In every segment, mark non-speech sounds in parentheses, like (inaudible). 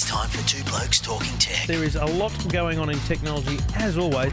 It's time for Two Blokes Talking Tech. There is a lot going on in technology, as always.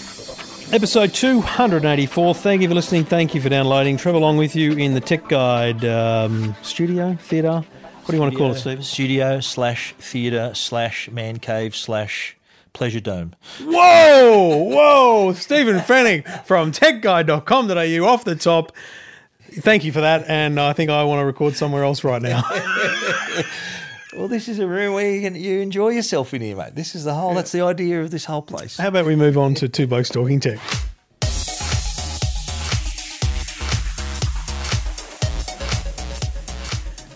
Episode 284. Thank you for listening. Thank you for downloading. Trevor along with you in the Tech Guide um, studio, theatre. What do you want to call it, Stephen? Studio slash theatre slash man cave slash pleasure dome. Whoa, whoa. Stephen Fenech from techguide.com.au off the top. Thank you for that. And I think I want to record somewhere else right now. (laughs) Well, this is a room where you, can, you enjoy yourself in here, mate. This is the whole. That's the idea of this whole place. How about we move on to Two Blokes Talking Tech?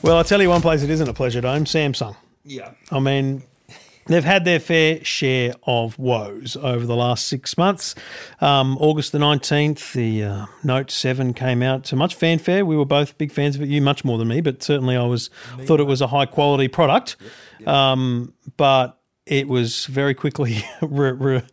Well, I'll tell you one place it isn't a pleasure dome Samsung. Yeah. I mean, they've had their fair share of woes over the last six months. Um, August the 19th, the uh, Note 7 came out to much fanfare. We were both big fans of it, you much more than me, but certainly I was thought it was a high quality product. Um, but it was very quickly (laughs) re- re-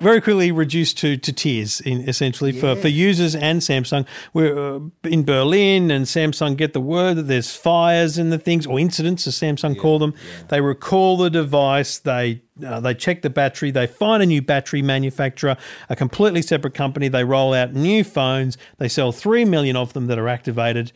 very quickly reduced to, to tears in, essentially for, for users and Samsung. We're uh, in Berlin and Samsung get the word that there's fires in the things or incidents as Samsung call them. They recall the device, they uh, they check the battery, they find a new battery manufacturer, a completely separate company, they roll out new phones, they sell 3 million of them that are activated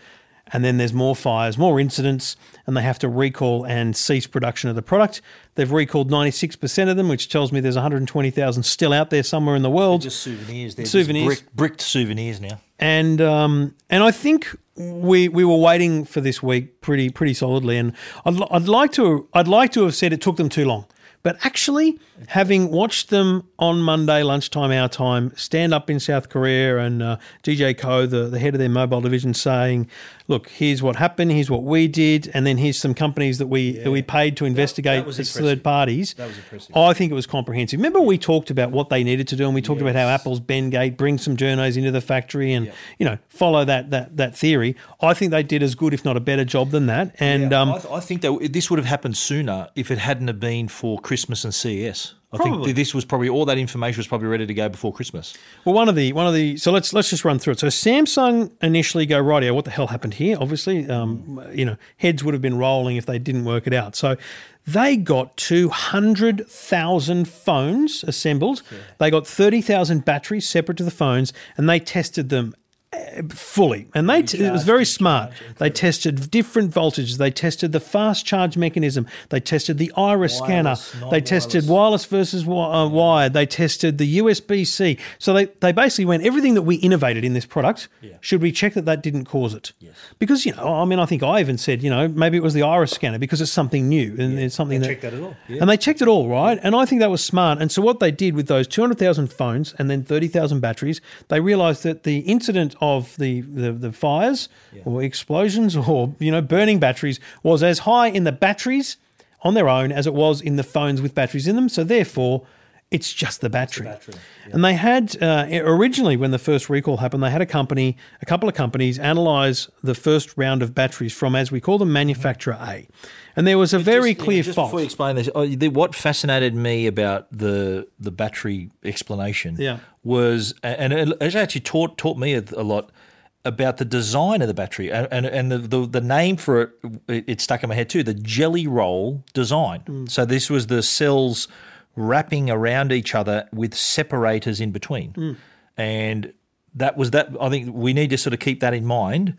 and then there's more fires, more incidents, and they have to recall and cease production of the product. They've recalled 96% of them, which tells me there's 120,000 still out there somewhere in the world. Just souvenirs. They're Souvenirs. Just brick, bricked souvenirs now. and um, and I think we we were waiting for this week pretty pretty solidly, and I'd, I'd like to I'd like to have said it took them too long. But actually, having watched them on Monday lunchtime our time stand up in South Korea and uh, DJ Koh, the, the head of their mobile division, saying, "Look, here's what happened. Here's what we did, and then here's some companies that we that we paid to investigate was as third parties." That was impressive. I think it was comprehensive. Remember, we talked about what they needed to do, and we talked about how Apple's Bendgate bring some journos into the factory, and you know follow that that that theory. I think they did as good, if not a better job than that. And Yeah, um, I, th- I think that this would have happened sooner if it hadn't have been for Christmas and CES. I Probably. think this was probably all that information was probably ready to go before Christmas. Well, one of the one of the so let's let's just run through it. So Samsung initially go rightio. What the hell happened here? Obviously, um, you know, heads would have been rolling if they didn't work it out. So they got two hundred thousand phones assembled. They got thirty thousand batteries separate to the phones, and they tested them fully. And they t- it was very smart. They tested different voltages. They tested the fast charge mechanism. They tested the iris scanner. They tested wireless versus wi- uh, wired. They tested the USB C. So they, they basically went everything that we innovated in this product. Should we check that that didn't cause it? Yes. Because you know, I mean, I think I even said, you know, maybe it was the iris scanner because it's something new and it's something that checked that at all. Yeah. and they checked it all, right? And I think that was smart. And so what they did with those 200,000 phones and then 30,000 batteries, they realized that the incident of the, the, the fires or explosions (laughs) or, you know, burning batteries was as high in the batteries on their own as it was in the phones with batteries in them. So therefore, it's just the battery. And they had uh, originally, when the first recall happened, they had a company, a couple of companies, analyze the first round of batteries from, as we call them, manufacturer A. And there was a very Just- clear just fault. Before you explain this, oh, what fascinated me about the the battery explanation Yeah. was, and it actually taught taught me a, a lot about the design of the battery and and, and the, the the name for it, it it stuck in my head too the jelly roll design Mm. so this was the cells wrapping around each other with separators in between Mm. and that was that i think we need to sort of keep that in mind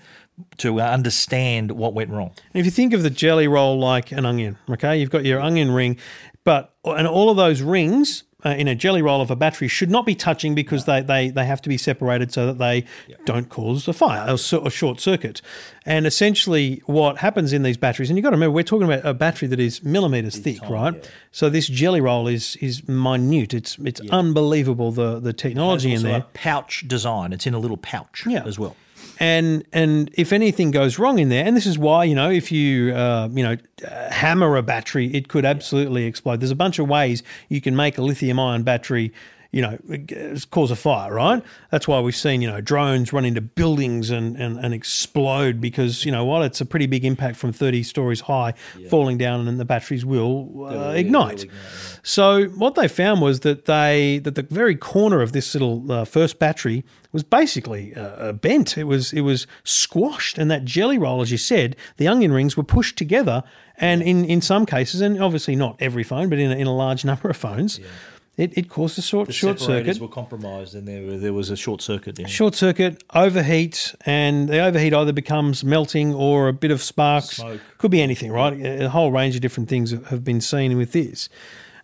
to understand what went wrong. If you think of the jelly roll like an onion, okay, you've got your onion ring, but and all of those rings uh, in a jelly roll of a battery should not be touching because they, they, they have to be separated so that they don't cause a fire or a short circuit. And essentially, what happens in these batteries, and you've got to remember, we're talking about a battery that is millimeters thick, right? So this jelly roll is is minute. It's it's unbelievable the the technology in there. a pouch design. It's in a little pouch Yeah. as well. And and if anything goes wrong in there, and this is why you know if you uh, you know hammer a battery, it could absolutely explode. There's a bunch of ways you can make a lithium ion battery you know, cause a fire, right? That's why we've seen, you know, drones run into buildings and, and, and explode because, you know what, it's a pretty big impact from 30 stories high falling down and the batteries will uh, ignite. So what they found was that they that the very corner of this little uh, first battery was basically uh, bent. It was it was squashed, and that jelly roll, as you said, the onion rings were pushed together. And in, in some cases, and obviously not every phone, but in a, in a large (laughs) number of phones, it, it caused a short The short circuit. were compromised, and there there was a short circuit. Yeah. Short circuit, overheat, and the overheat either becomes melting or a bit of sparks. Smoke. Could be anything, right? A whole range of different things have been seen with this.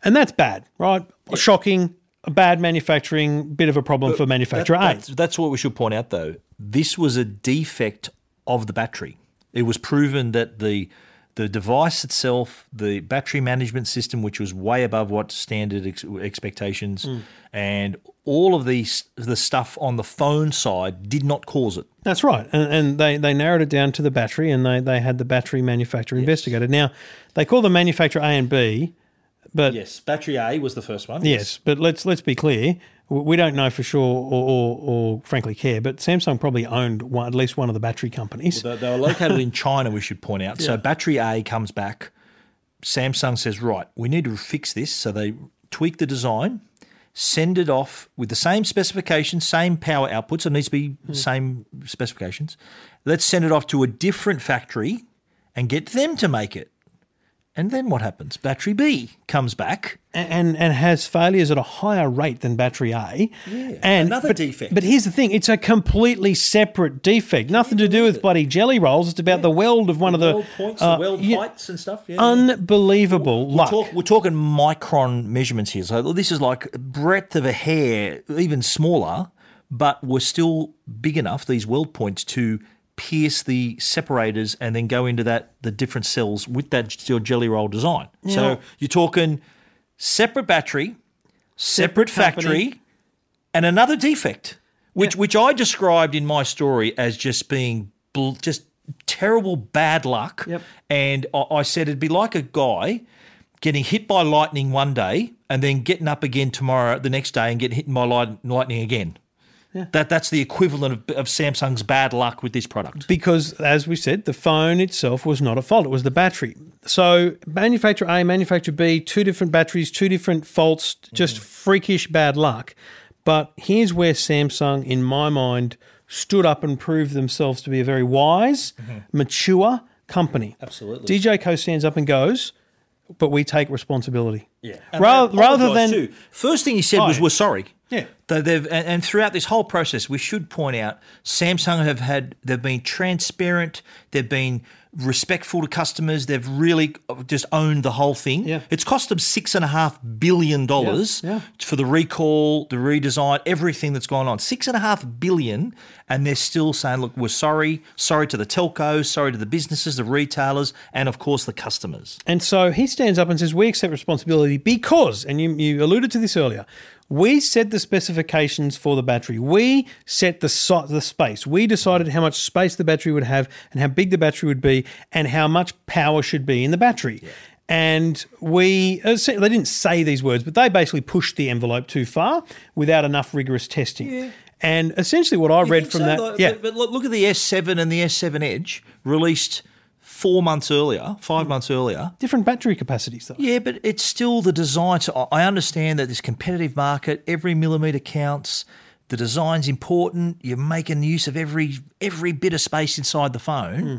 And that's bad, right? Shocking, a bad manufacturing, bit of a problem for manufacturer That- that's, that's what we should point out, though. This was a defect of the battery. It was proven that the the device itself, the battery management system, which was way above what standard ex- expectations, Hmm. and all of these the stuff on the phone side did not cause it. That's right. And, and they, they narrowed it down to the battery and they, they had the battery manufacturer investigated. Now, they call the manufacturer A and B, but Yes, battery A was the first one. Yes, but let's let's be clear. We don't know for sure, or, or, or frankly care. But Samsung probably owned one, at least one of the battery companies. They, they were located in China, we should point out. So battery A comes back. Samsung says, right, we need to fix this. So they tweak the design, send it off with the same specifications, same power outputs. It needs to be mm. same specifications. Let's send it off to a different factory and get them to make it. And then what happens? Battery B comes back. and and has failures at a higher rate than battery A. Yeah, and another but, defect. But here's the thing: it's a completely separate defect. Nothing to do with bloody jelly rolls. It's about the weld of one of the weld points, uh, the weld yeah, heights and stuff. Yeah. Unbelievable luck. Talk, we're talking micron measurements here. So this is like breadth of a hair, even smaller, but we're still big enough, these weld points, to pierce the separators and then go into that the different cells with that your jelly roll design. So you're talking separate battery, separate, Separate company. factory, and another defect, which which I described in my story as just being bl- just terrible bad luck. Yep. And I, I said it'd be like a guy getting hit by lightning one day and then getting up again tomorrow, the next day, and getting hit by light, lightning again. That that's the equivalent of, of Samsung's bad luck with this product. because, as we said, the phone itself was not at fault; it was the battery. So, manufacturer A, manufacturer B, two different batteries, two different faults, just mm. freakish bad luck. But here's where Samsung, in my mind, stood up and proved themselves to be a very wise, mm-hmm. mature company. Absolutely. DJ Koh stands up and goes, "But we take responsibility." Yeah. Rather, rather than first thing he said was we're sorry. Yeah. They- They've and, and throughout this whole process, we should point out Samsung have had they've been transparent. They've been respectful to customers. They've really uh, just owned the whole thing. Yeah. It's cost them six and a half billion dollars Yeah, yeah. for the recall, the redesign, everything that's gone on. Six and a half billion, and they're still saying, "Look, we're sorry. Sorry to the telcos. Sorry to the businesses, the retailers, and of course the customers." And so he stands up and says, We accept responsibility because, and you, you alluded to this earlier, we set the specifications for the battery. We set the, si- the space. We decided how much space the battery would have and how big the battery would be and how much power should be in the battery. And we, uh, they didn't say these words, but they basically pushed the envelope too far without enough rigorous testing. And essentially, what I read from so, that, yeah, But, but look, look at the S7 and the S7 Edge released four months earlier, five months earlier. different battery capacities though. Yeah, but it's still the design. So I understand that this competitive market, every millimeter counts. The design's important. You're making use of every every bit of space inside the phone. Hmm.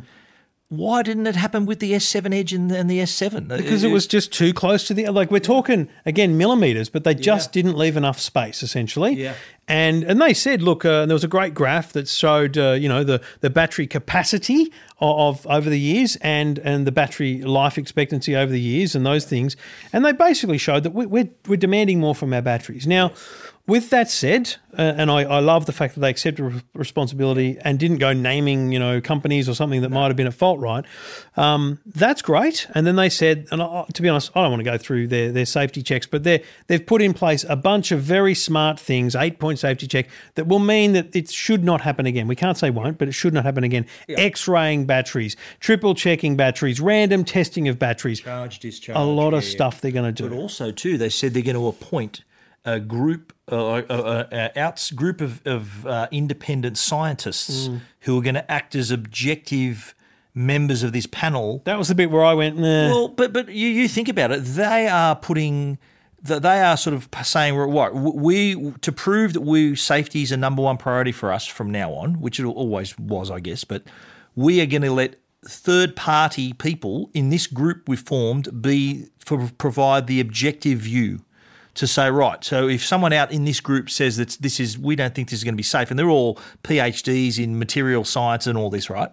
Why didn't it happen with the S7 Edge and, and the S7? because it was just too close to the like we're talking again millimeters but they just didn't leave enough space essentially. Yeah. and and they said look uh, there was a great graph that showed uh, you know the the battery capacity of, of over the years and and the battery life expectancy over the years and those things. And they basically showed that we, we're we're demanding more from our batteries. Now with that said, uh, and I, I love the fact that they accepted re- responsibility and didn't go naming, you know, companies or something that might have been at fault, right? Um, that's great. And then they said, and I, to be honest, I don't want to go through their, their safety checks, but they they've put in place a bunch of very smart things, eight point safety check, that will mean that it should not happen again. We can't say won't, but it should not happen again. X raying batteries, triple checking batteries, random testing of batteries. Charge, discharge. A lot of yeah. stuff they're going to do. But also, too, they said they're going to appoint a group, uh, a, a, a outs group of, of uh, independent scientists Mm. who are going to act as objective members of this panel. That was the bit where I went, nah. Well, but but you, you think about it, they are putting. that They are sort of saying, "Well, what we to prove that we safety is a number one priority for us from now on, which it always was, I guess. But we are going to let third party people in this group we formed be for, provide the objective view to say right. So if someone out in this group says that this is we don't think this is going to be safe, and they're all PhDs in material science and all this, right?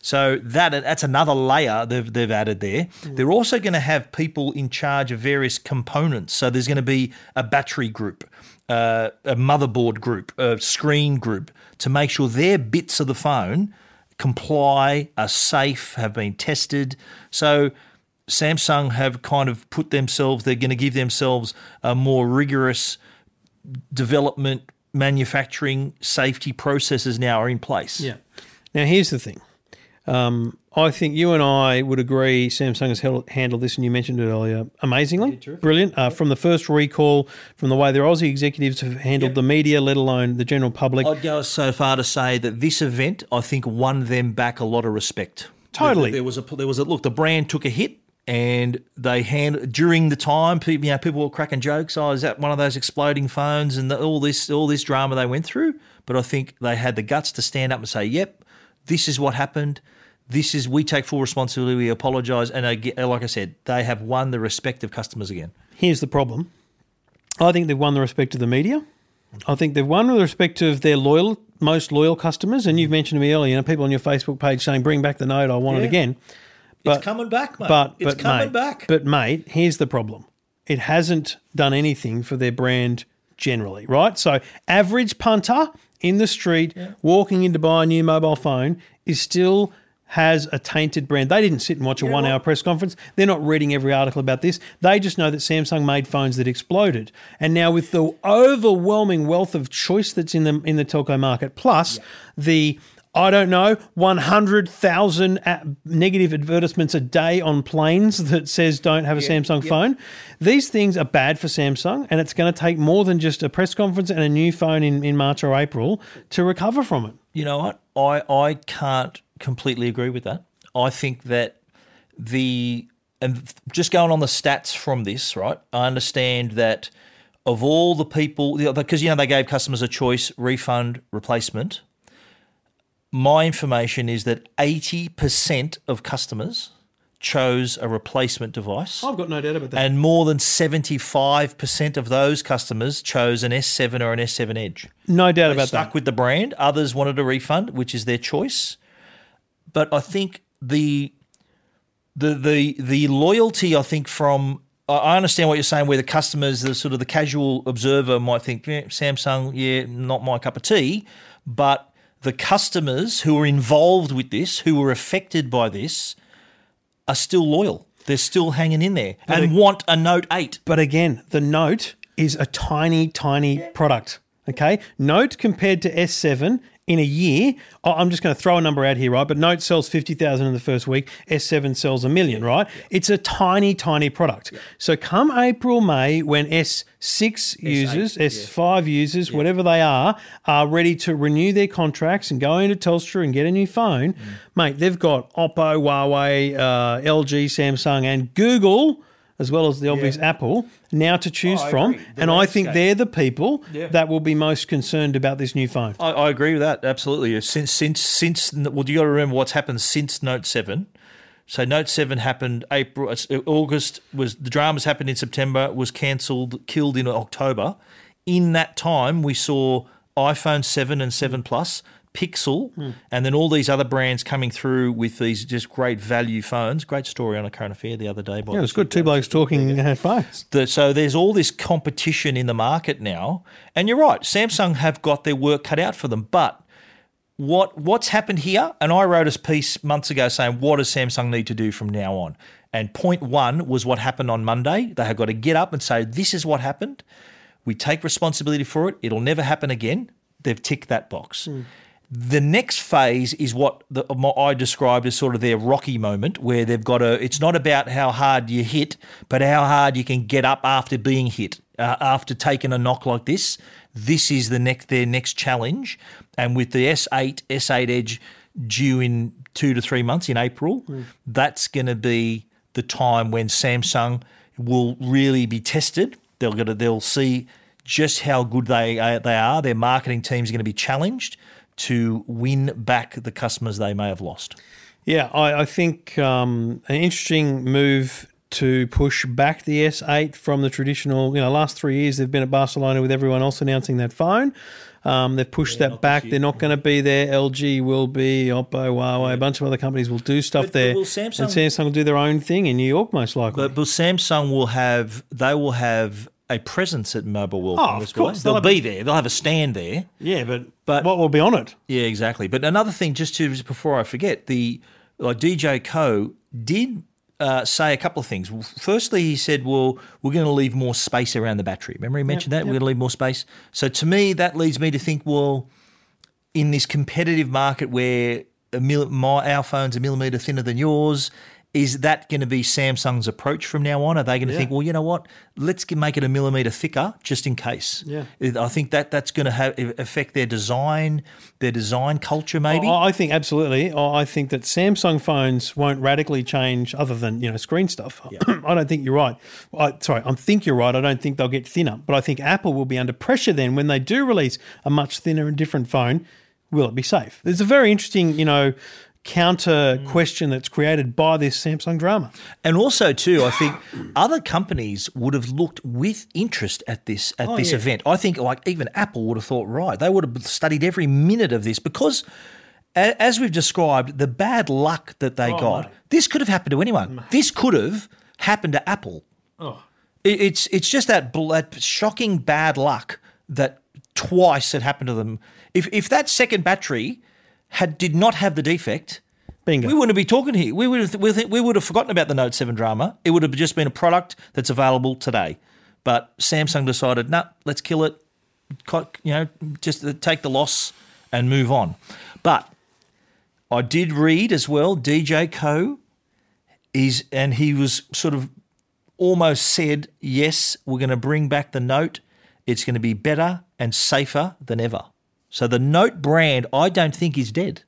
So that that's another layer they've they've added there. They're also going to have people in charge of various components. So there's going to be a battery group. Uh, a motherboard group, a screen group, to make sure their bits of the phone comply, are safe, have been tested. So Samsung have kind of put themselves, they're going to give themselves a more rigorous development, manufacturing, safety processes now are in place. Yeah. Now, here's the thing. Um, I think you and I would agree Samsung has held, handled this, and you mentioned it earlier, amazingly. Brilliant. Uh, from the first recall, from the way their Aussie executives have handled the media, let alone the general public. I'd go so far to say that this event, I think, won them back a lot of respect. Totally. There was a there was a look. The brand took a hit, and they hand during the time. People, you know, people were cracking jokes. Oh, is that one of those exploding phones? And the, all this all this drama they went through. But I think they had the guts to stand up and say, "Yep, this is what happened." This is we take full responsibility. We apologise, and I like I said, they have won the respect of customers again. Here's the problem. I think they've won the respect of the media. I think they've won the respect of their loyal, most loyal customers. And you've mentioned to me earlier, you know, people on your Facebook page saying, "Bring back the note. I want it again." But- it's coming back, mate. But it's but coming mate, back. But mate, here's the problem: it hasn't done anything for their brand generally, right? So, average punter in the street walking in to buy a new mobile phone is still has a tainted brand. They didn't sit and watch a one-hour press conference. They're not reading every article about this. They just know that Samsung made phones that exploded. And now with the overwhelming wealth of choice that's in the in the telco market, plus the I don't know, 100,000 uh, negative advertisements a day on planes that says don't have a Samsung phone. These things are bad for Samsung, and it's going to take more than just a press conference and a new phone in, in March or April to recover from it. You know what? I, I can't completely agree with that. I think that the and just going on the stats from this, right? I understand that of all the people, because you know they gave customers a choice: refund, replacement. My information is that eighty percent of customers chose a replacement device. I've got no doubt about that. And more than 75% of those customers chose an S7 or an S7 Edge no doubt about stuck that. Stuck with the brand. Others wanted a refund, which is their choice. But I think the the the the loyalty, I think from I- I understand what you're saying, where the customers, the sort of the casual observer might think, yeah, Samsung, yeah, not my cup of tea. But the customers who are involved with this, who were affected by this, are still loyal. They're still hanging in there and want a Note 8. But again, the Note is a tiny, tiny product. Okay, Note compared to S7 in a year, I'm just going to throw a number out here, right? But Note sells fifty thousand in the first week. S7 sells a million, right? It's a tiny, tiny product. So come April, May, when S6 users, S5 users, whatever they are, are ready to renew their contracts and go into Telstra and get a new phone, Mm. mate, they've got Oppo, Huawei, uh, LG, Samsung, and Google as well as the obvious Apple, now to choose Oh, I from. agree. The And I think they're the people Yeah. that will be most concerned about this new phone. I, I agree with that absolutely. Since since since well, you got to remember what's happened since Note Seven. So Note Seven happened April, uh, August was the dramas happened in September, was cancelled, killed in October. In that time, we saw iPhone Seven and Seven Plus Pixel, Hmm. and then all these other brands coming through with these just great value phones. Great story on a current affair the other day. By Yeah, it was good. Two blokes talking uh, phones. the, so there's all this competition in the market now, and you're right. Samsung have got their work cut out for them, but what what's happened here? And I wrote a piece months ago saying what does Samsung need to do from now on? And point one was what happened on Monday. They have got to get up and say this is what happened. We take responsibility for it. It'll never happen again. They've ticked that box. The next phase is what the, I described as sort of their rocky moment, where they've got to. It's not about how hard you hit, but how hard you can get up after being hit, uh, after taking a knock like this. This is the next their next challenge, and with the S8 S8 Edge due in two to three months in April, that's going to be the time when Samsung will really be tested. They'll get to, they'll see just how good they uh, they are. Their marketing team is going to be challenged to win back the customers they may have lost. Yeah, I, I think um, an interesting move to push back the S8 from the traditional. You know, last three years they've been at Barcelona with everyone else announcing that phone. Um, they've pushed that back. They're not going to be there. LG will be, Oppo, Huawei, a bunch of other companies will do stuff But- but there. and Samsung- Samsung will do their own thing in New York, most likely. But, but Samsung will have they will have a presence at Mobile World Oh, Congress. of course. They'll They'll, be there. They'll have a stand there. yeah, but, But- what will be on it? Yeah, exactly. But another thing, just to just before I forget, the like DJ Koh did uh, say a couple of things. Firstly, he said, "Well, we're going to leave more space around the battery." Remember, he mentioned that we're going to leave more space. So to me, that leads me to think, well, in this competitive market where a mil- my, our phone's a millimeter thinner than yours. Is that going to be Samsung's approach from now on? Are they going to think, well, you know what? Let's make it a millimeter thicker just in case. Yeah. I think that that's going to have affect their design, their design culture, maybe. I I think absolutely. I I think that Samsung phones won't radically change, other than you know screen stuff. (clears throat) I don't think you're right. I, sorry, I think you're right. I don't think they'll get thinner, but I think Apple will be under pressure then when they do release a much thinner and different phone. Will it be safe? There's a very interesting, you know, counter Mm. question that's created by this Samsung drama. And also, too, I think (coughs) other companies would have looked with interest at this at this yeah. event. I think, like even Apple would have thought, right, they would have studied every minute of this because, as we've described, the bad luck that they got, this could have happened to anyone. This could have happened to Apple. It- It's it's just that, that shocking bad luck that twice it happened to them. If if that second battery had did not have the defect, Bingo. we wouldn't be talking here. We would have, we would have forgotten about the Note Seven drama. It would have just been a product that's available today. But Samsung decided, no, let's kill it. You know, just take the loss and move on. But I did read as well. DJ Koh is, and he was sort of almost said, yes, we're going to bring back the Note. It's going to be better and safer than ever. So the Note brand, I don't think is dead.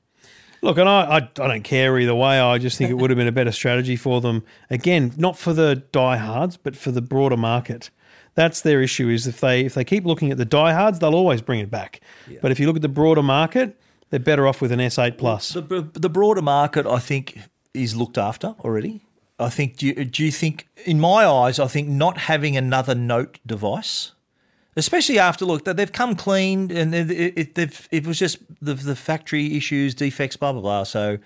Look, and I, I, I don't care either way. I just think it would have been a better strategy for them. Again, not for the diehards, but for the broader market. That's their issue. Is if they if they keep looking at the diehards, they'll always bring it back. But if you look at the broader market, they're better off with an S8 Plus. The, the broader market, I think, is looked after already. I think. Do you, do you think, in my eyes, I think not having another Note device, especially after look that they've come clean and it, it, they've, it was just the the factory issues, defects, blah blah blah. So.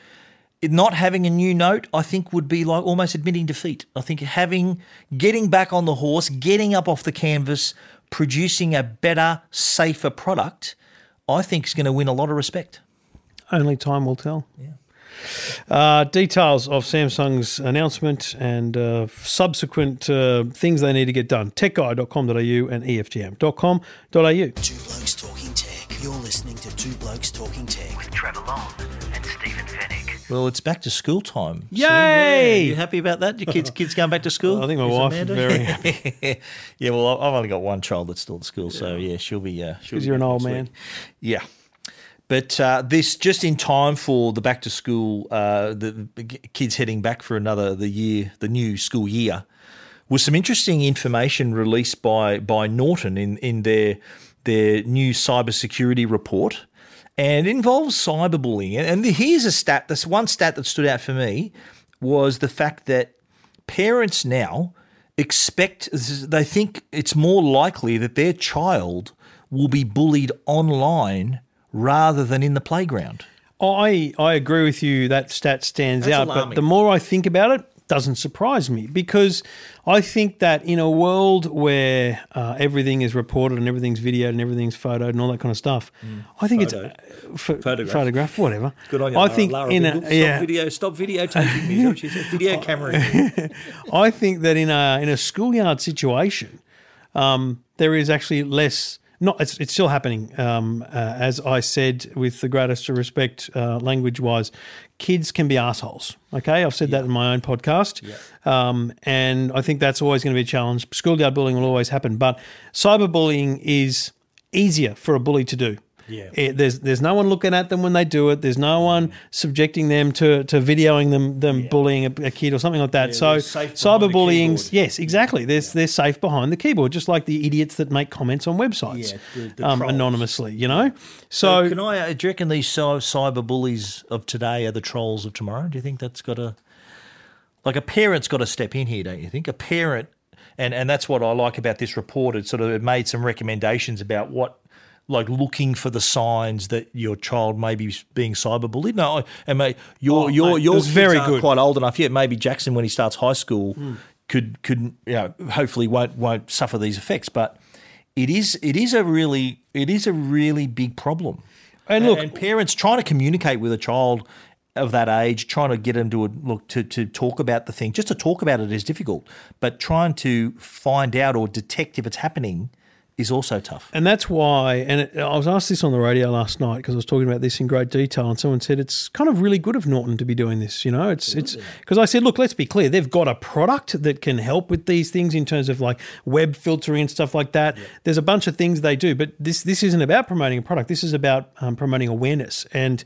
it- Not having a new note, I think, would be like almost admitting defeat. I think having, getting back on the horse, getting up off the canvas, producing a better, safer product, I think is going to win a lot of respect. Only time will tell. Uh, details of Samsung's announcement and uh, subsequent uh, things they need to get done. TechGuide.com.au and EFTM.com.au. Two Blokes Talking Tech. You're listening to Two Blokes Talking Tech. with Trevor Long and Stephen Fenech. Well, it's back to school time. Yay! yeah, you happy about that? Your kids, (laughs) kids going back to school? I think my Is wife is very (laughs) happy. yeah, well, I've only got one child that's still at school, so yeah, she'll be. Uh, she'll Because be you're an old man. week. Yeah, but uh, this just in time for the back to school, uh, the kids heading back for another the year, the new school year, was some interesting information released by by Norton in in their their new cybersecurity report, and it involves cyberbullying. And here's a stat. This one stat that stood out for me was the fact that parents now expect they think it's more likely that their child will be bullied online rather than in the playground. I I agree with you. That stat stands That's out, but the more I think about it, doesn't surprise me because I think that in a world where uh, everything is reported and everything's videoed and everything's photoed and all that kind of stuff, I think it's Photoed. uh, ph- Photographed. photograph, whatever. Good on you. I Lara- think Lara in a stop yeah, video, stop videotaping me. she said? (laughs) Video camera. I think that in a in a schoolyard situation, um, there is actually less. Not, it's, it's still happening. Um, uh, as I said, with the greatest respect, uh, language wise, kids can be assholes. Okay, I've said that in my own podcast, um, and I think that's always going to be a challenge. Schoolyard bullying will always happen, but cyberbullying is easier for a bully to do. Yeah. Eh, there's there's no one looking at them when they do it. There's no one subjecting them to, to videoing them them bullying a, a kid or something like that. so behind the cyberbullying's yes, exactly. They're they're safe behind the keyboard, just like the idiots that make comments on websites Yeah, the- the um, anonymously. You know, so, Can I? Do you reckon these cy- cyber bullies of today are the trolls of tomorrow? Do you think that's got to, like, a parent's got to step in here? Don't you think a parent? And and that's what I like about this report. It sort of it made some recommendations about what. Like looking for the signs that your child may be being cyberbullied. No, and mate, your Oh, your mate, your it was kids very good. Quite old enough yet. Maybe Jackson, when he starts high school, hmm. could could you know hopefully won't won't suffer these effects. But it is it is a really it is a really big problem. And look- and parents trying to communicate with a child of that age, trying to get them to look to to talk about the thing. Just to talk about it is difficult, but trying to find out or detect if it's happening is also tough. and that's why. And it, I was asked this on the radio last night because I was talking about this in great detail, and someone said it's kind of really good of Norton to be doing this. You know, it's it's because I said, look, let's be clear, they've got a product that can help with these things in terms of like web filtering and stuff like that. There's a bunch of things they do, but this this isn't about promoting a product. This is about um, promoting awareness and.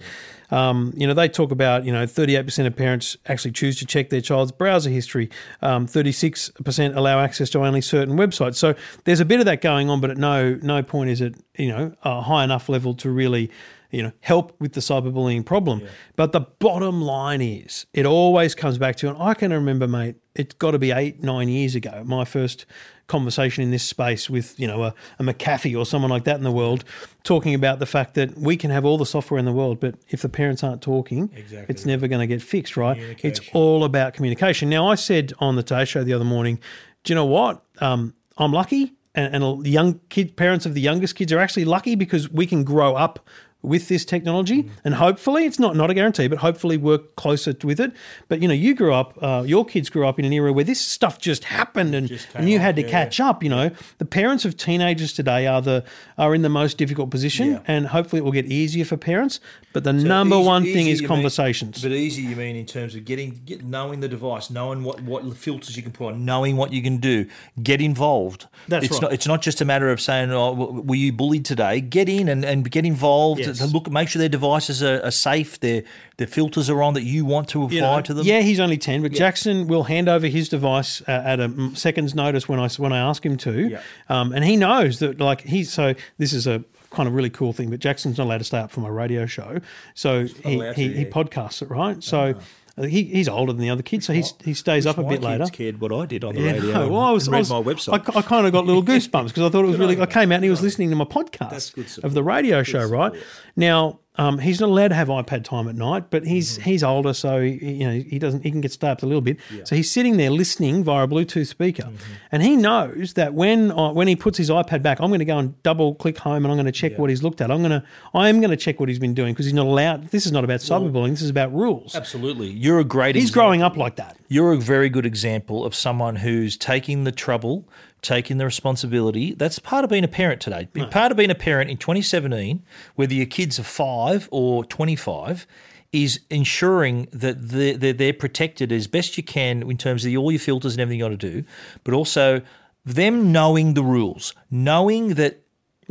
Um, you know, they talk about, you know, 38% of parents actually choose to check their child's browser history. Um, 36% allow access to only certain websites. So there's a bit of that going on, but at no no point is it, you know, a high enough level to really, you know, help with the cyberbullying problem. But the bottom line is, it always comes back to, and I can remember, mate, it's got to be eight, nine years ago, my first conversation in this space with, you know, a, a McAfee or someone like that in the world, talking about the fact that we can have all the software in the world, but if the parents aren't talking, exactly. it's never going to get fixed, right? It's all about communication. Now, I said on the Today Show the other morning, do you know what? Um, I'm lucky, and, and the young kid parents of the youngest kids are actually lucky because we can grow up with this technology and hopefully it's not not a guarantee but hopefully work closer with it but you know you grew up uh, your kids grew up in an era where this stuff just happened and, and you had to catch up you know the parents of teenagers today are the are in the most difficult position Yeah. and hopefully it will get easier for parents but the number one thing is conversations but easy, you mean in terms of getting, get, knowing the device, knowing what, what filters you can put on, knowing what you can do, get involved. That's it's right. Not, it's not just a matter of saying, "Oh, were you bullied today?" Get in and, and get involved. Yes. To look, make sure their devices are, are safe. Their their filters are on that you want to apply you know, to them. Yeah, he's only ten, but Jackson will hand over his device uh, at a second's notice when I when I ask him to, Yeah. um, and he knows that like he's so this is a kind of really cool thing. But Jackson's not allowed to stay up for my radio show, so he, to, he, he podcasts it right. So uh, he, he's older than the other kids, so he's, he stays up a bit later. cared what I did on the Yeah, radio. no, well, I was, and I read was- my website. I, I kind of got little (laughs) goosebumps because I thought it was really. I came out and he was listening to my podcast of the radio show, right? Now um, he's not allowed to have iPad time at night, but he's Mm-hmm. he's older, so he, you know he doesn't he can get up a little bit. So he's sitting there listening via a Bluetooth speaker, Mm-hmm. and he knows that when uh, when he puts his iPad back, I'm going to go and double click home, and I'm going to check what he's looked at. I'm going to I am going to check what he's been doing because he's not allowed. This is not about cyberbullying. This is about rules. Absolutely, you're a great. He's example. growing up like that. You're a very good example of someone who's taking the trouble, taking the responsibility. That's part of being a parent today. Part of being a parent in 2017, whether your kids are five or 25, is ensuring that they're, they're, they're protected as best you can in terms of the, all your filters and everything you got to do, but also them knowing the rules, knowing that.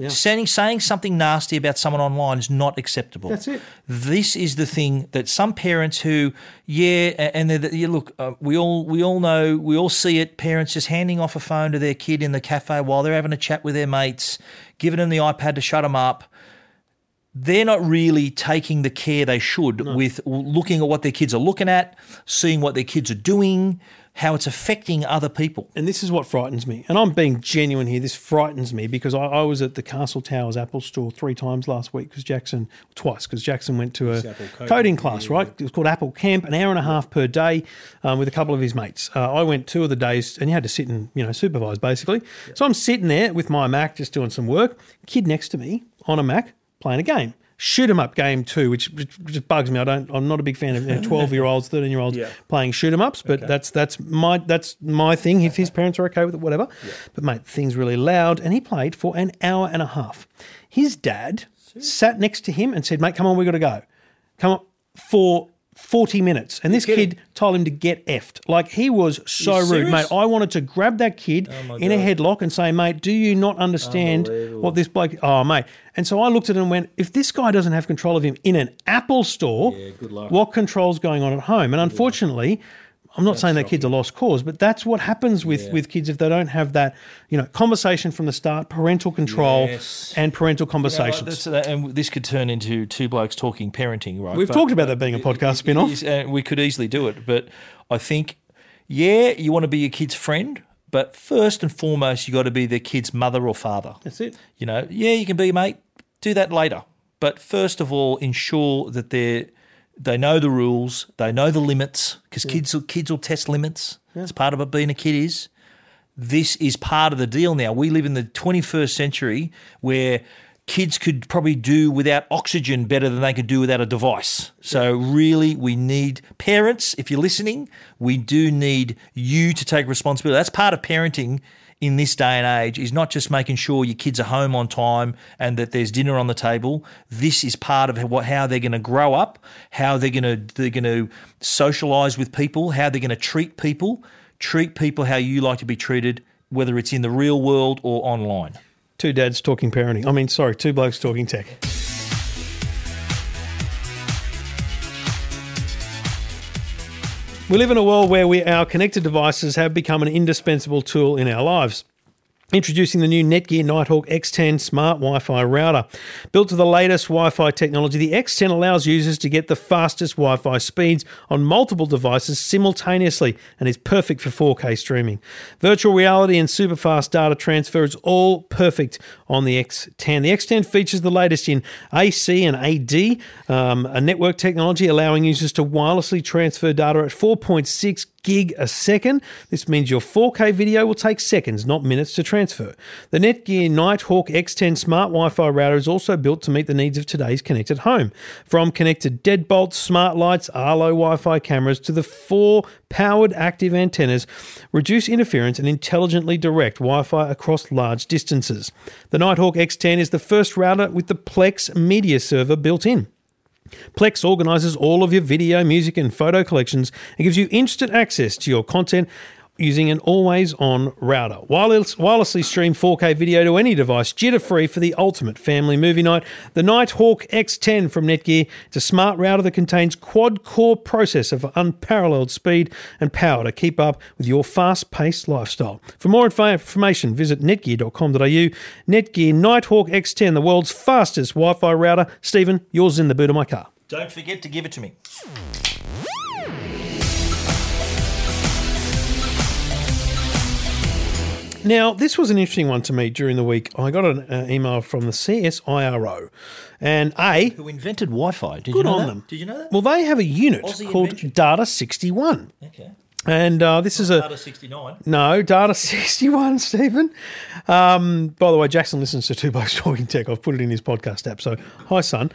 Saying, saying something nasty about someone online is not acceptable. That's it. This is the thing that some parents who, yeah, and they're, you look, uh, we all we all know, we all see it. Parents just handing off a phone to their kid in the cafe while they're having a chat with their mates, giving them the iPad to shut them up. They're not really taking the care they should with looking at what their kids are looking at, seeing what their kids are doing, how it's affecting other people. And this is what frightens me. And I'm being genuine here. This frightens me because I, I was at the Castle Towers Apple store three times last week because Jackson, twice, because Jackson went to a coding, class, right? It was called Apple Camp, an hour and a half per day um, with a couple of his mates. Uh, I went two of the days and you had to sit and, you know, supervise basically. So I'm sitting there with my Mac just doing some work. Kid next to me on a Mac playing a game. Shoot 'em up game two, which, which just bugs me. I don't. I'm not a big fan of (laughs) twelve year olds, thirteen year olds playing shoot 'em ups. But that's that's my that's my thing. If his parents are okay with it, whatever. But mate, thing's really loud, and he played for an hour and a half. His dad sat next to him and said, "Mate, come on, we got to go. Come on." For 40 minutes. And this kid told him to get effed. Like he was so rude, mate. I wanted to grab that kid in a headlock and say, mate, do you not understand what this bloke. Oh, mate. And so I looked at him and went, if this guy doesn't have control of him in an Apple store, what control's going on at home? And unfortunately, I'm not saying that kid's are a lost cause, but that's what happens with, with kids if they don't have that, you know, conversation from the start, parental control Yes. and parental You know, conversations. uh, and this could turn into two blokes talking parenting, right? We've But- talked about that being a podcast spin off. Uh, we could easily do it, but I think, yeah, you want to be your kid's friend, but first and foremost, you got to be their kid's mother or father. That's it. You know, yeah, you can be a mate. Do that later, but first of all, ensure that they they know the rules, they know the limits, because kids will, kids will test limits. It's part of it being a kid is this is part of the deal now. We live in the 21st century where kids could probably do without oxygen better than they could do without a device. So, really, we need parents, if you're listening, we do need you to take responsibility. That's part of parenting in this day and age is not just making sure your kids are home on time and that there's dinner on the table. This is part of what how they're going to grow up, how they're going to they're going to socialize with people, how they're going to treat people, treat people how you like to be treated, whether it's in the real world or online. Two dads talking parenting. I mean, sorry, two blokes talking tech. We live in a world where we, our connected devices have become an indispensable tool in our lives. Introducing the new Netgear Nighthawk X10 smart Wi Fi router. Built to the latest Wi Fi technology, the X10 allows users to get the fastest Wi Fi speeds on multiple devices simultaneously and is perfect for 4K streaming. Virtual reality and super fast data transfer is all perfect on the X10. The X10 features the latest in AC and AD, um, a network technology allowing users to wirelessly transfer data at 4.6 gig a second. This means your 4K video will take seconds, not minutes, to transfer. The Netgear Nighthawk X10 smart Wi Fi router is also built to meet the needs of today's connected home. From connected deadbolts, smart lights, Arlo Wi Fi cameras to the four powered active antennas, reduce interference and intelligently direct Wi Fi across large distances. The Nighthawk X10 is the first router with the Plex media server built in. Plex organizes all of your video, music, and photo collections and gives you instant access to your content using an always on router. Wireless, wirelessly stream 4K video to any device, jitter free for the ultimate family movie night. The Nighthawk X10 from Netgear is a smart router that contains quad core processor for unparalleled speed and power to keep up with your fast paced lifestyle. For more info- information, visit netgear.com.au. Netgear Nighthawk X10, the world's fastest Wi Fi router. Stephen, yours is in the boot of my car. Don't forget to give it to me. Now, this was an interesting one to me during the week. I got an uh, email from the CSIRO, and A, Who invented Wi Fi? Did you good know on that? them. Did you know that? Well, they have a unit Aussie called invention. Data 61. okay. And uh, this is a. Data 69. No, Data (laughs) 61, Stephen. Um, by the way, Jackson listens to Two Blokes Talking Tech. I've put it in his podcast app. So, hi, son.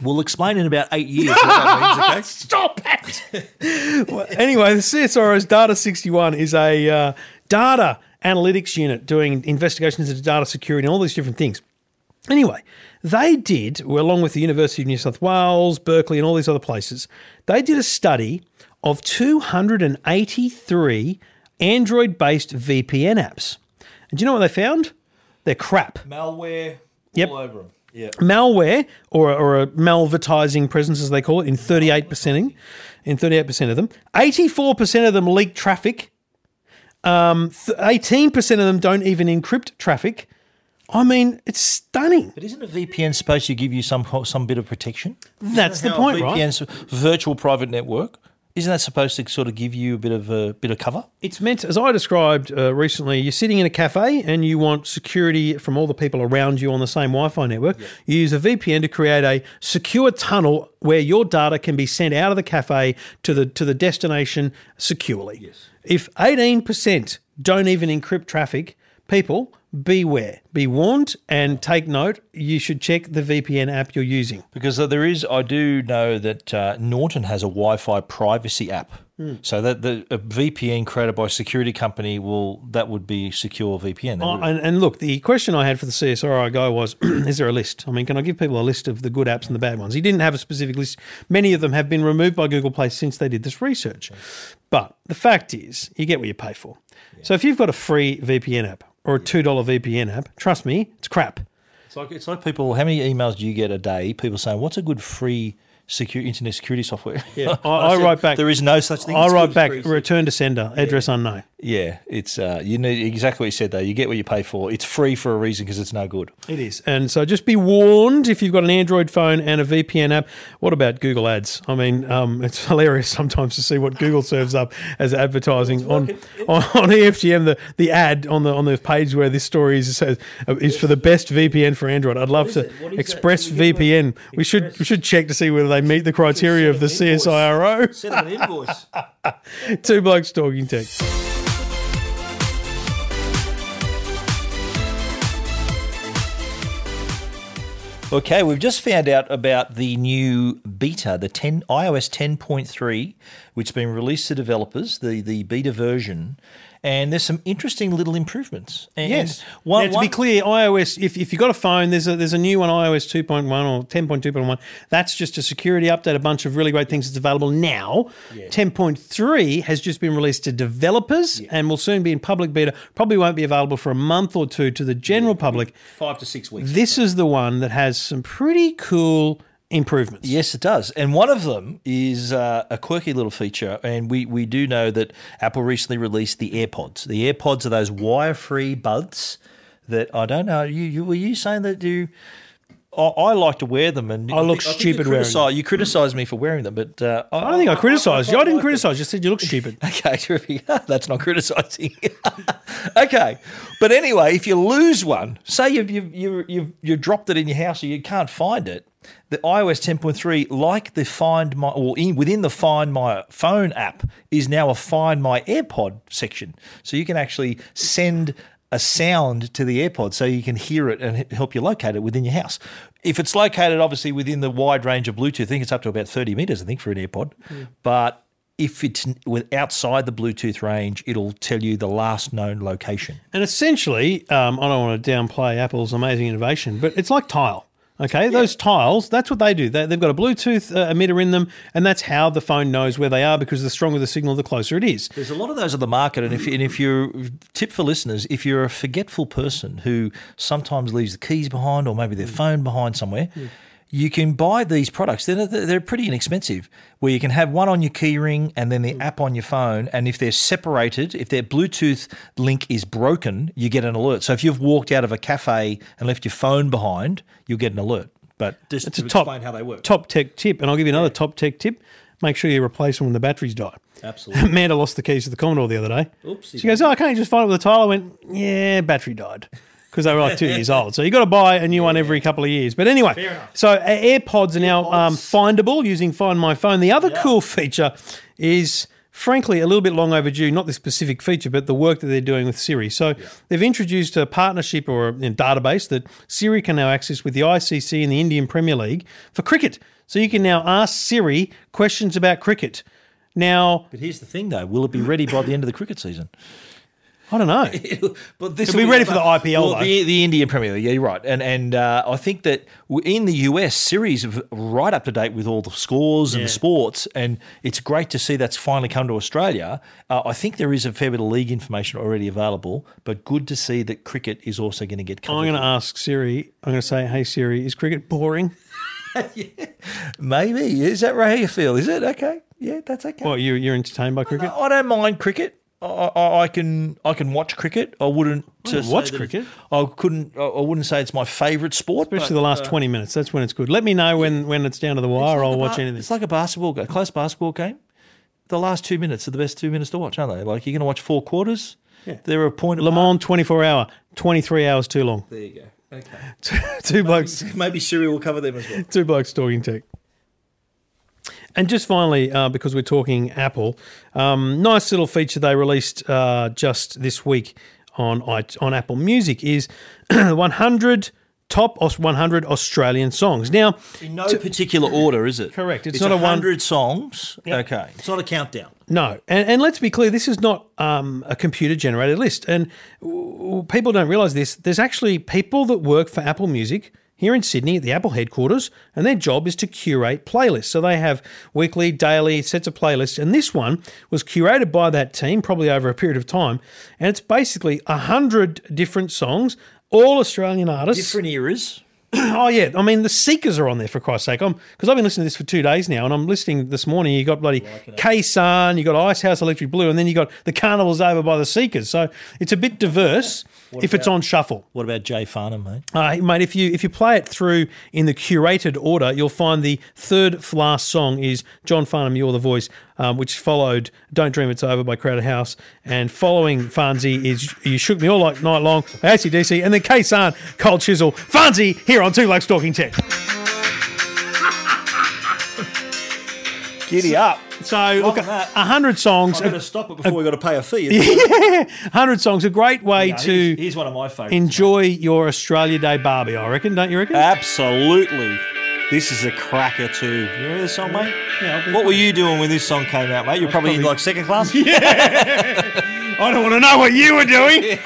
We'll explain in about eight years means, okay? (laughs) Stop it. (laughs) well, anyway, the CSIRO's Data 61 is a uh, data analytics unit doing investigations into data security and all these different things. Anyway, they did, along with the University of New South Wales, Berkeley, and all these other places, they did a study of 283 Android based VPN apps. And do you know what they found? They're crap. Malware Yep. all over them. Yeah. malware or, or a malvertising presence as they call it in 38% in 38% of them 84% of them leak traffic um, 18% of them don't even encrypt traffic I mean, it's stunning. But isn't a VPN supposed to give you some some bit of protection? That's the point, a right? VPN's virtual private network. Isn't that supposed to sort of give you a bit of a bit of cover? It's meant, as I described uh, recently, you're sitting in a cafe and you want security from all the people around you on the same Wi Fi network. You use a VPN to create a secure tunnel where your data can be sent out of the cafe to the to the destination securely. Yes. If 18% don't even encrypt traffic, people beware, be warned, and take note. You should check the VPN app you're using. Because there is, I do know that uh, Norton has a Wi-Fi privacy app. Hmm. So that the a VPN created by a security company will that would be secure VPN. Oh, and, and look, the question I had for the CSIRO guy was, (clears throat) is there a list? I mean, can I give people a list of the good apps and the bad ones? He didn't have a specific list. Many of them have been removed by Google Play since they did this research. But the fact is, you get what you pay for. So if you've got a free VPN app or a $2 VPN app, trust me, it's crap. It's like it's like people. How many emails do you get a day? People saying, "What's a good free secure internet security software?" Yeah, (laughs) I, I said, write back. There is no such thing. I write back. Return to sender. Address unknown. Yeah, it's uh, you need exactly what you said though. You get what you pay for. It's free for a reason because it's no good. It is. And so just be warned if you've got an Android phone and a VPN app. What about Google Ads? I mean, um, (laughs) it's hilarious sometimes to see what Google serves up as advertising on, (laughs) on on EFTM. The the ad on the on the page where this story is says uh, is for the best VPN for Android. I'd love to Express VPN. We should we should check to see whether they meet the criteria of the CSIRO. Send an invoice. (laughs) Two blokes talking tech. Okay, we've just found out about the new beta, the 10 iOS 10.3, which has been released to developers, the, the beta version, and there's some interesting little improvements. And Yes. one, now, to one- be clear, iOS. If, if you've got a phone, there's a there's a new one, iOS 2.1 or 10.2.1. That's just a security update. A bunch of really great things that's available now. 10.3 has just been released to developers and will soon be in public beta. Probably won't be available for a month or two to the general public. five to six weeks. This is the one that has some pretty cool improvements. Yes, it does. And one of them is uh, a quirky little feature. And we, we do know that Apple recently released the AirPods. The AirPods are those wire free buds that I don't know. You, you Were you saying that you. I, I like to wear them, and I look think stupid you wearing criticise- You criticise me for wearing them, but uh, I don't think I criticised you. I didn't criticise. You said you look stupid. (laughs) Okay, terrific. (laughs) That's not criticising. (laughs) okay, but anyway, if you lose one, say you've you've you you've, you dropped it in your house or you can't find it, the iOS 10.3, like the Find My or in, within the Find My Phone app, is now a Find My AirPod section, so you can actually send a sound to the AirPod so you can hear it and help you locate it within your house. If it's located obviously within the wide range of Bluetooth, I think it's up to about 30 meters, I think, for an AirPod. But if it's with outside the Bluetooth range, it'll tell you the last known location. And essentially, um, I don't want to downplay Apple's amazing innovation, but it's like tile. Okay, those tiles, that's what they do. They, they've got a Bluetooth uh, emitter in them, and that's how the phone knows where they are because the stronger the signal, the closer it is. There's a lot of those on the market, and if and if you're tip for listeners, if you're a forgetful person who sometimes leaves the keys behind or maybe their phone behind somewhere. You can buy these products. They're, they're pretty inexpensive. Where you can have one on your keyring and then the mm. app on your phone. And if they're separated, if their Bluetooth link is broken, you get an alert. So if you've walked out of a cafe and left your phone behind, you'll get an alert. But just It's to a top, explain how they work. top tech tip. And I'll give you another top tech tip. Make sure you replace them when the batteries die. Absolutely. (laughs) Amanda lost the keys to the Commodore the other day. Oopsie. She goes, Oh, can't you just find it with a tile? I went, Yeah, battery died. Because they were like two years old. So you got to buy a new one every couple of years. But anyway, so uh, AirPods are now um, findable using Find My Phone. The other cool feature is, frankly, a little bit long overdue, not this specific feature, but the work that they're doing with Siri. So they've introduced a partnership or a, database that Siri can now access with the ICC and the Indian Premier League for cricket. So you can now ask Siri questions about cricket. Now, But here's the thing, though: will it be ready by the end of the cricket season? I don't know. (laughs) but this It'll be will ready for the IPL, Well, though. the, the Indian Premier League. Yeah, you're right. And and uh, I think that in the US, series of right up to date with all the scores and the sports, and it's great to see that's finally come to Australia. Uh, I think there is a fair bit of league information already available, but good to see that cricket is also going to get covered. I'm going to ask Siri. I'm going to say, "Hey Siri, is cricket boring?" (laughs) Maybe is that right? How you feel? Is it okay? Yeah, that's okay. Well, you you're entertained by cricket. I don't mind cricket. I, I, I can I can watch cricket. I wouldn't say watch cricket. I couldn't. I I wouldn't say it's my favourite sport. Especially but, the last uh, 20 minutes. That's when it's good. Let me know when, when it's down to the wire. like I'll watch anything. It's like a basketball game, close basketball game. The last two minutes are the best two minutes to watch, aren't they? Like you're going to watch four quarters. Yeah. They're a point. Le. Mans 24 hour, 23 hours too long. There you go. Okay. (laughs) two blokes, (laughs) Maybe Siri will cover them as well. two blokes talking tech. And just finally, uh, because we're talking Apple, um, nice little feature they released uh, just this week on on Apple Music is (clears throat) 100 top 100 Australian songs. Now, In no particular order, is it? Correct. It's It's, not a one- hundred songs. Okay. It's not a countdown. No, and, and let's be clear, this is not um, a computer generated list. And w- people don't realize this. There's actually people that work for Apple Music here in Sydney at the Apple headquarters, and their job is to curate playlists. So they have weekly, daily sets of playlists, and this one was curated by that team probably over a period of time. And it's basically a hundred different songs, all Australian artists. Different eras. (clears throat) Oh yeah, I mean the Seekers are on there for Christ's sake. I'm because I've been listening to this for two days now, and I'm listening this morning. You got bloody K eh? Sun, you got Icehouse Electric Blue, and then you got the Carnival's over by the Seekers. So it's a bit diverse if it's on shuffle. What about Jay Farnham, mate? Uh, mate, if you if you play it through in the curated order, you'll find the third last song is John Farnham, You're the Voice, um, which followed Don't Dream It's Over by Crowded House, and following Farnsey is You Shook Me All Like Night Long by ACDC, and then Khe Sanh, Cold Chisel, Farnsey here on Two Blokes Talking Tech. Giddy up. So look, a hundred songs, I'm going to stop it before we got to pay a fee. a hundred songs, a great way to here's, here's one of my favourites. enjoy your Australia Day Barbie. I reckon, don't you reckon? Absolutely. This is a cracker too. You remember this song, mate? Yeah, I'll What were you doing when this song came out, mate? You're probably, in like second class. (laughs) Yeah. I don't want to know what you were doing. (laughs)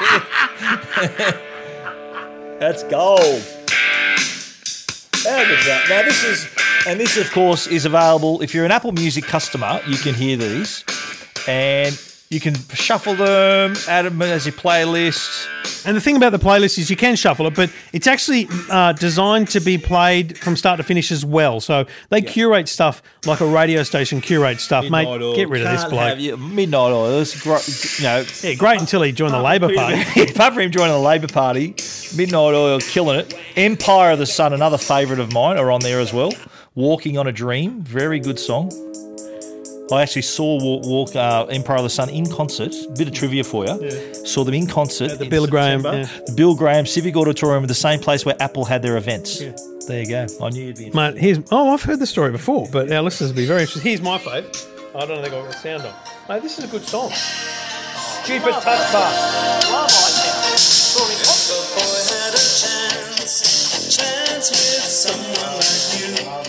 (laughs) That's gold. How good's that? Now this is, and this of course is available. If you're an Apple Music customer, you can hear these, and you can shuffle them, add them as your playlist. And the thing about the playlist is you can shuffle it, but it's actually uh, designed to be played from start to finish as well. So they curate stuff like a radio station curates stuff. Mate, get rid of this Can't bloke. you- Midnight Oil. It's great. You know, Yeah, great until he joined the Labor Party. (laughs) Apart from him joining the Labor Party, Midnight Oil killing it. Empire of the Sun, another favourite of mine, are on there as well. Walking on a Dream, very good song. I actually saw Walk, walk uh, Empire of the Sun in concert. Bit of trivia for you. Saw them in concert. the in Bill Graham, yeah. The Bill Graham Civic Auditorium, the same place where Apple had their events. There you go. I knew you'd be. Mate, here's oh, I've heard the story before, but our listeners will be very interested. Here's my fave. I don't think I've got the sound on. Mate, this is a good song. Stupid touch bar.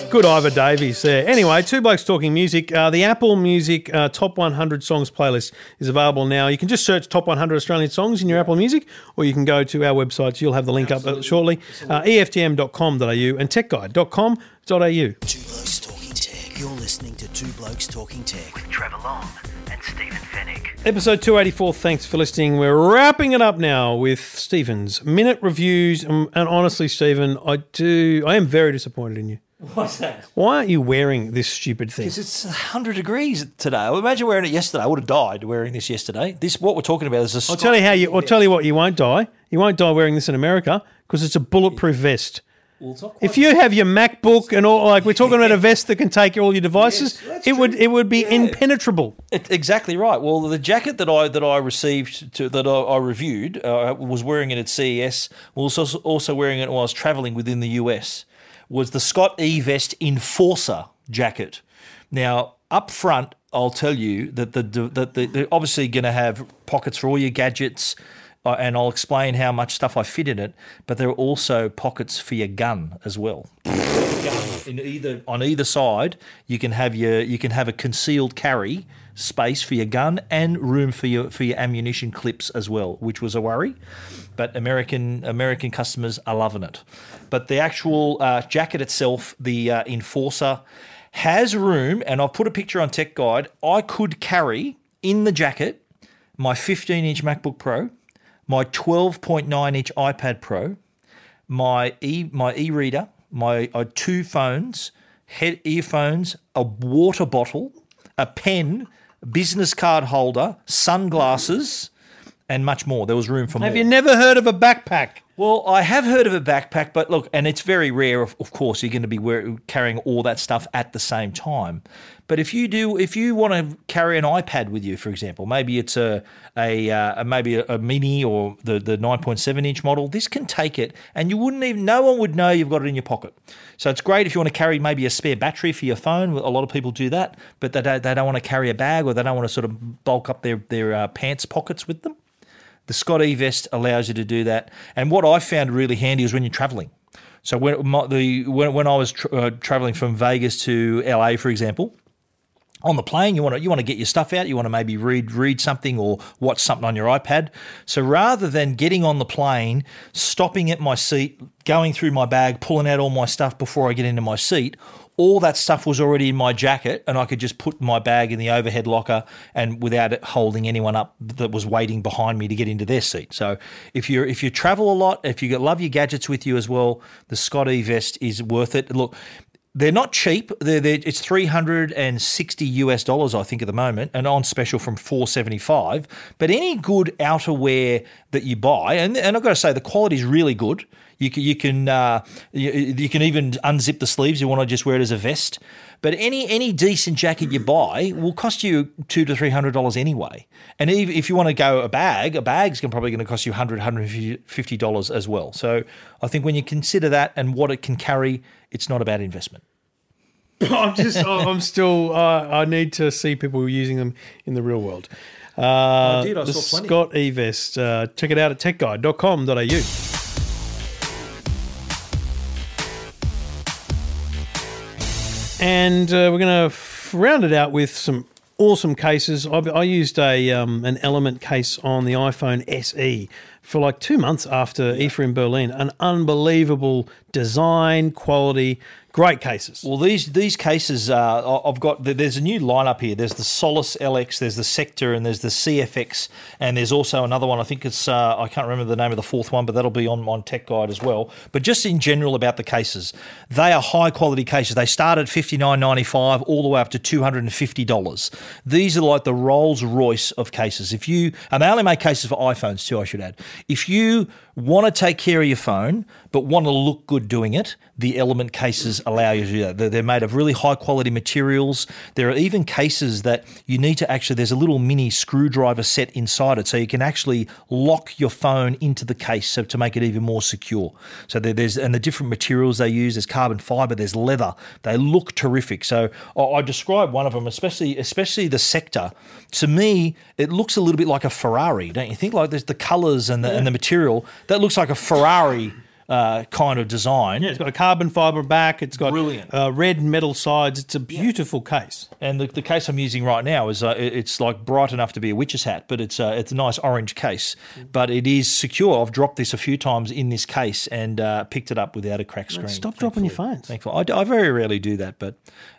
Good Iva Davies there. Anyway, two blokes talking music. Uh, the Apple Music uh, Top 100 Songs playlist is available now. You can just search Top 100 Australian Songs in your Apple Music, or you can go to our websites. You'll have the link up uh, shortly. Uh, EFTM.com.au and techguide.com.au. Two Blokes Talking Tech. You're listening to Two Blokes Talking Tech. with Trevor Long and Stephen Fenech. Episode 284. Thanks for listening. We're wrapping it up now with Stephen's minute reviews. Um, and honestly, Stephen, I do. I am very disappointed in you. What's that? Why aren't you wearing this stupid thing? Because it's 100 degrees today. Well, imagine wearing it yesterday. I would have died wearing this yesterday. This what we're talking about is a. I'll tell you how you. I'll tell you what. You won't die. You won't die wearing this in America because it's a bulletproof vest. If you have your MacBook and all, like we're talking about a (laughs) vest that can take all your devices, that's it would it would be impenetrable. It- exactly right. Well, the jacket that I that I received to, that I, I reviewed uh, was wearing it at CES. Was also also wearing it while I was traveling within the US. Was the Scott E Vest Enforcer jacket? Now up front, I'll tell you that the that the, they're obviously going to have pockets for all your gadgets. Uh, and I'll explain how much stuff I fit in it, but there are also pockets for your gun as well (laughs) in either on either side you can have your you can have a concealed carry space for your gun and room for your for your ammunition clips as well which was a worry but american american customers are loving it. But the actual uh, jacket itself the uh, enforcer has room and i've put a picture on tech guide. I could carry in the jacket my 15 inch macbook pro my 12.9 inch ipad pro my e my e-reader, my uh, two phones, head earphones, a water bottle, a pen, business card holder, sunglasses, and much more. There was room for more. Have you never heard of a backpack? Well, I have heard of a backpack, but look, and it's very rare. Of, of course, you're going to be wear, carrying all that stuff at the same time. But if you do, if you want to carry an iPad with you, for example, maybe it's a a, uh, maybe a, a, mini or the the 9.7 inch model. This can take it, and you wouldn't even no one would know you've got it in your pocket. So it's great if you want to carry maybe a spare battery for your phone. A lot of people do that, but they don't, they don't want to carry a bag or they don't want to sort of bulk up their their uh, pants pockets with them. The Scott E Vest allows you to do that. And what I found really handy is when you're traveling. So when my, the when, when I was tra- uh, traveling from Vegas to LA, for example, on the plane you want to you want to get your stuff out you want to maybe read read something or watch something on your iPad so rather than getting on the plane stopping at my seat going through my bag pulling out all my stuff before I get into my seat all that stuff was already in my jacket and I could just put my bag in the overhead locker and without it holding anyone up that was waiting behind me to get into their seat. So if you if you travel a lot, if you love your gadgets with you as well, the Scott E vest is worth it. Look, they're not cheap. They're, they're, it's three hundred and sixty US dollars, I think, at the moment, and on special from four seventy five. But any good outerwear that you buy, and, and I've got to say the quality is really good. You can you can uh, you, you, can even unzip the sleeves. You want to just wear it as a vest. But any any decent jacket you buy will cost you two to three hundred dollars anyway. And even if you want to go a bag, a bag's probably going to cost you 100 150 dollars as well. So I think when you consider that and what it can carry, it's not a bad investment. (laughs) I'm just, I'm still, uh, I need to see people using them in the real world. Uh, I did, I the saw plenty. SCOTTeVEST. Uh, check it out at techguide.com.au. And uh, we're going to f- round it out with some awesome cases. I, I used a um, an Element case on the iPhone SE for like two months after IFA in Berlin. An unbelievable design, quality, great cases. Well, these these cases, I've got. There's a new lineup here. There's the Solace LX, there's the Sector, and there's the CFX, and there's also another one. I think it's uh, I can't remember the name of the fourth one, but that'll be on on Tech Guide as well. But just in general about the cases, they are high quality cases. They start at fifty nine ninety five all the way up to two hundred and fifty dollars. These are like the Rolls Royce of cases. If you and they only make cases for iPhones too, I should add. If you want to take care of your phone but want to look good doing it, the Element cases allow you to do that. They're made of really high quality materials. There are even cases that you need to actually, there's a little mini screwdriver set inside it so you can actually lock your phone into the case so to make it even more secure. So there's, and the different materials they use, there's carbon fiber, there's leather. They look terrific. So I, I describe one of them, especially, especially the sector. To me, it looks a little bit like a Ferrari, don't you think? Like there's the colors and the, and the material. That looks like a Ferrari uh, kind of design. Yeah, it's got a carbon fiber back. It's got Brilliant. Uh, red metal sides. It's a beautiful case. And the, the case I'm using right now is uh, it's like bright enough to be a witch's hat, but it's uh, it's a nice orange case. But it is secure. I've dropped this a few times in this case and uh, picked it up without a crack screen. Stop dropping your thankfully. phones. Thankfully, I, I very rarely do that, but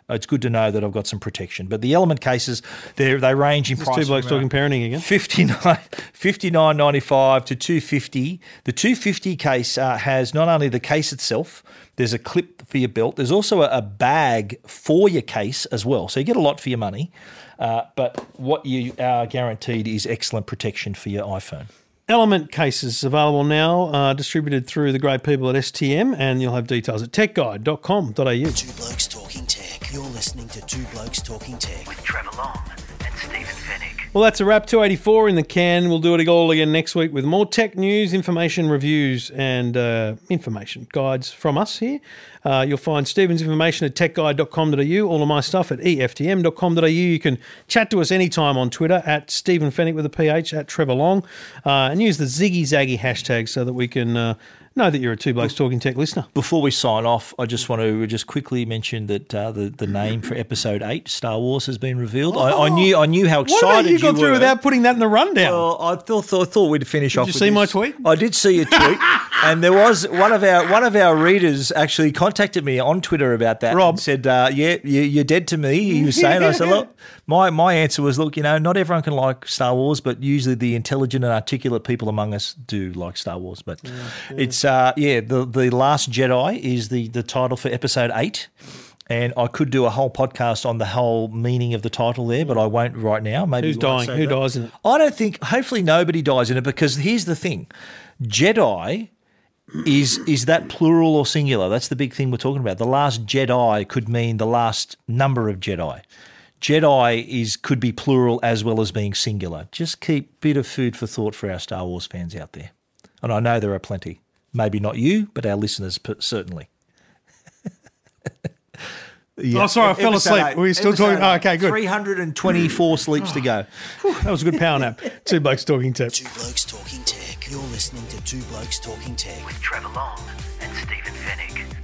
it's good to know that I've got some protection. But the Element cases, they they range in price. two blokes talking parenting again. 59 (laughs) 59.95 to 250 the 250 case uh, has not only the case itself there's a clip for your belt there's also a, a bag for your case as well so you get a lot for your money uh, but what you are guaranteed is excellent protection for your iphone Element cases available now, uh, distributed through the great people at STM, and you'll have details at techguide.com.au. Two Blokes Talking Tech. You're listening to Two Blokes Talking Tech. with Trevor Long and Stephen Fenech. Well, that's a wrap. 284 in the can. We'll do it all again next week with more tech news, information, reviews, and uh, information guides from us here. Uh, you'll find Stephen's information at techguide.com.au, all of my stuff at EFTM.com.au. You can chat to us anytime on Twitter at Stephen Fenech with a PH, at Trevor Long, uh, and use the Ziggy Zaggy hashtag so that we can uh, know that you're a Two Blokes Talking Tech listener. before we sign off i just want to just quickly mention that uh, the, the name for episode 8 star wars has been revealed I, I knew i knew how What excited about you got through were. without putting that in the rundown? Well, I thought, thought, thought we'd finish off. you with see my tweet? I did see your tweet, (laughs) and there was one of our one of our readers actually contacted me on Twitter about that. Rob. said, uh, "Yeah, you, you're dead to me." He was saying, "I said, look, (laughs) my my answer was, look, you know, not everyone can like Star Wars, but usually the intelligent and articulate people among us do like Star Wars. But it's uh, yeah, the the Last Jedi is the the title for episode Eight. And I could do a whole podcast on the whole meaning of the title there, but I won't right now. Maybe Who's dying? Who that. dies in it? I don't think. Hopefully, nobody dies in it because here's the thing: Jedi is is that plural or singular? That's the big thing we're talking about. The last Jedi could mean the last number of Jedi. Jedi is could be plural as well as being singular. Just keep bit of food for thought for our Star Wars fans out there, and I know there are plenty. Maybe not you, but our listeners per- certainly. (laughs) Oh, sorry, I fell asleep. eight. Were you still Episode talking? Oh, eight. okay, good. 324 sleeps to go. (laughs) That was a good power nap. Two blokes talking tech. Two Blokes Talking Tech. You're listening to Two Blokes Talking Tech. With Trevor Long and Stephen Fenech.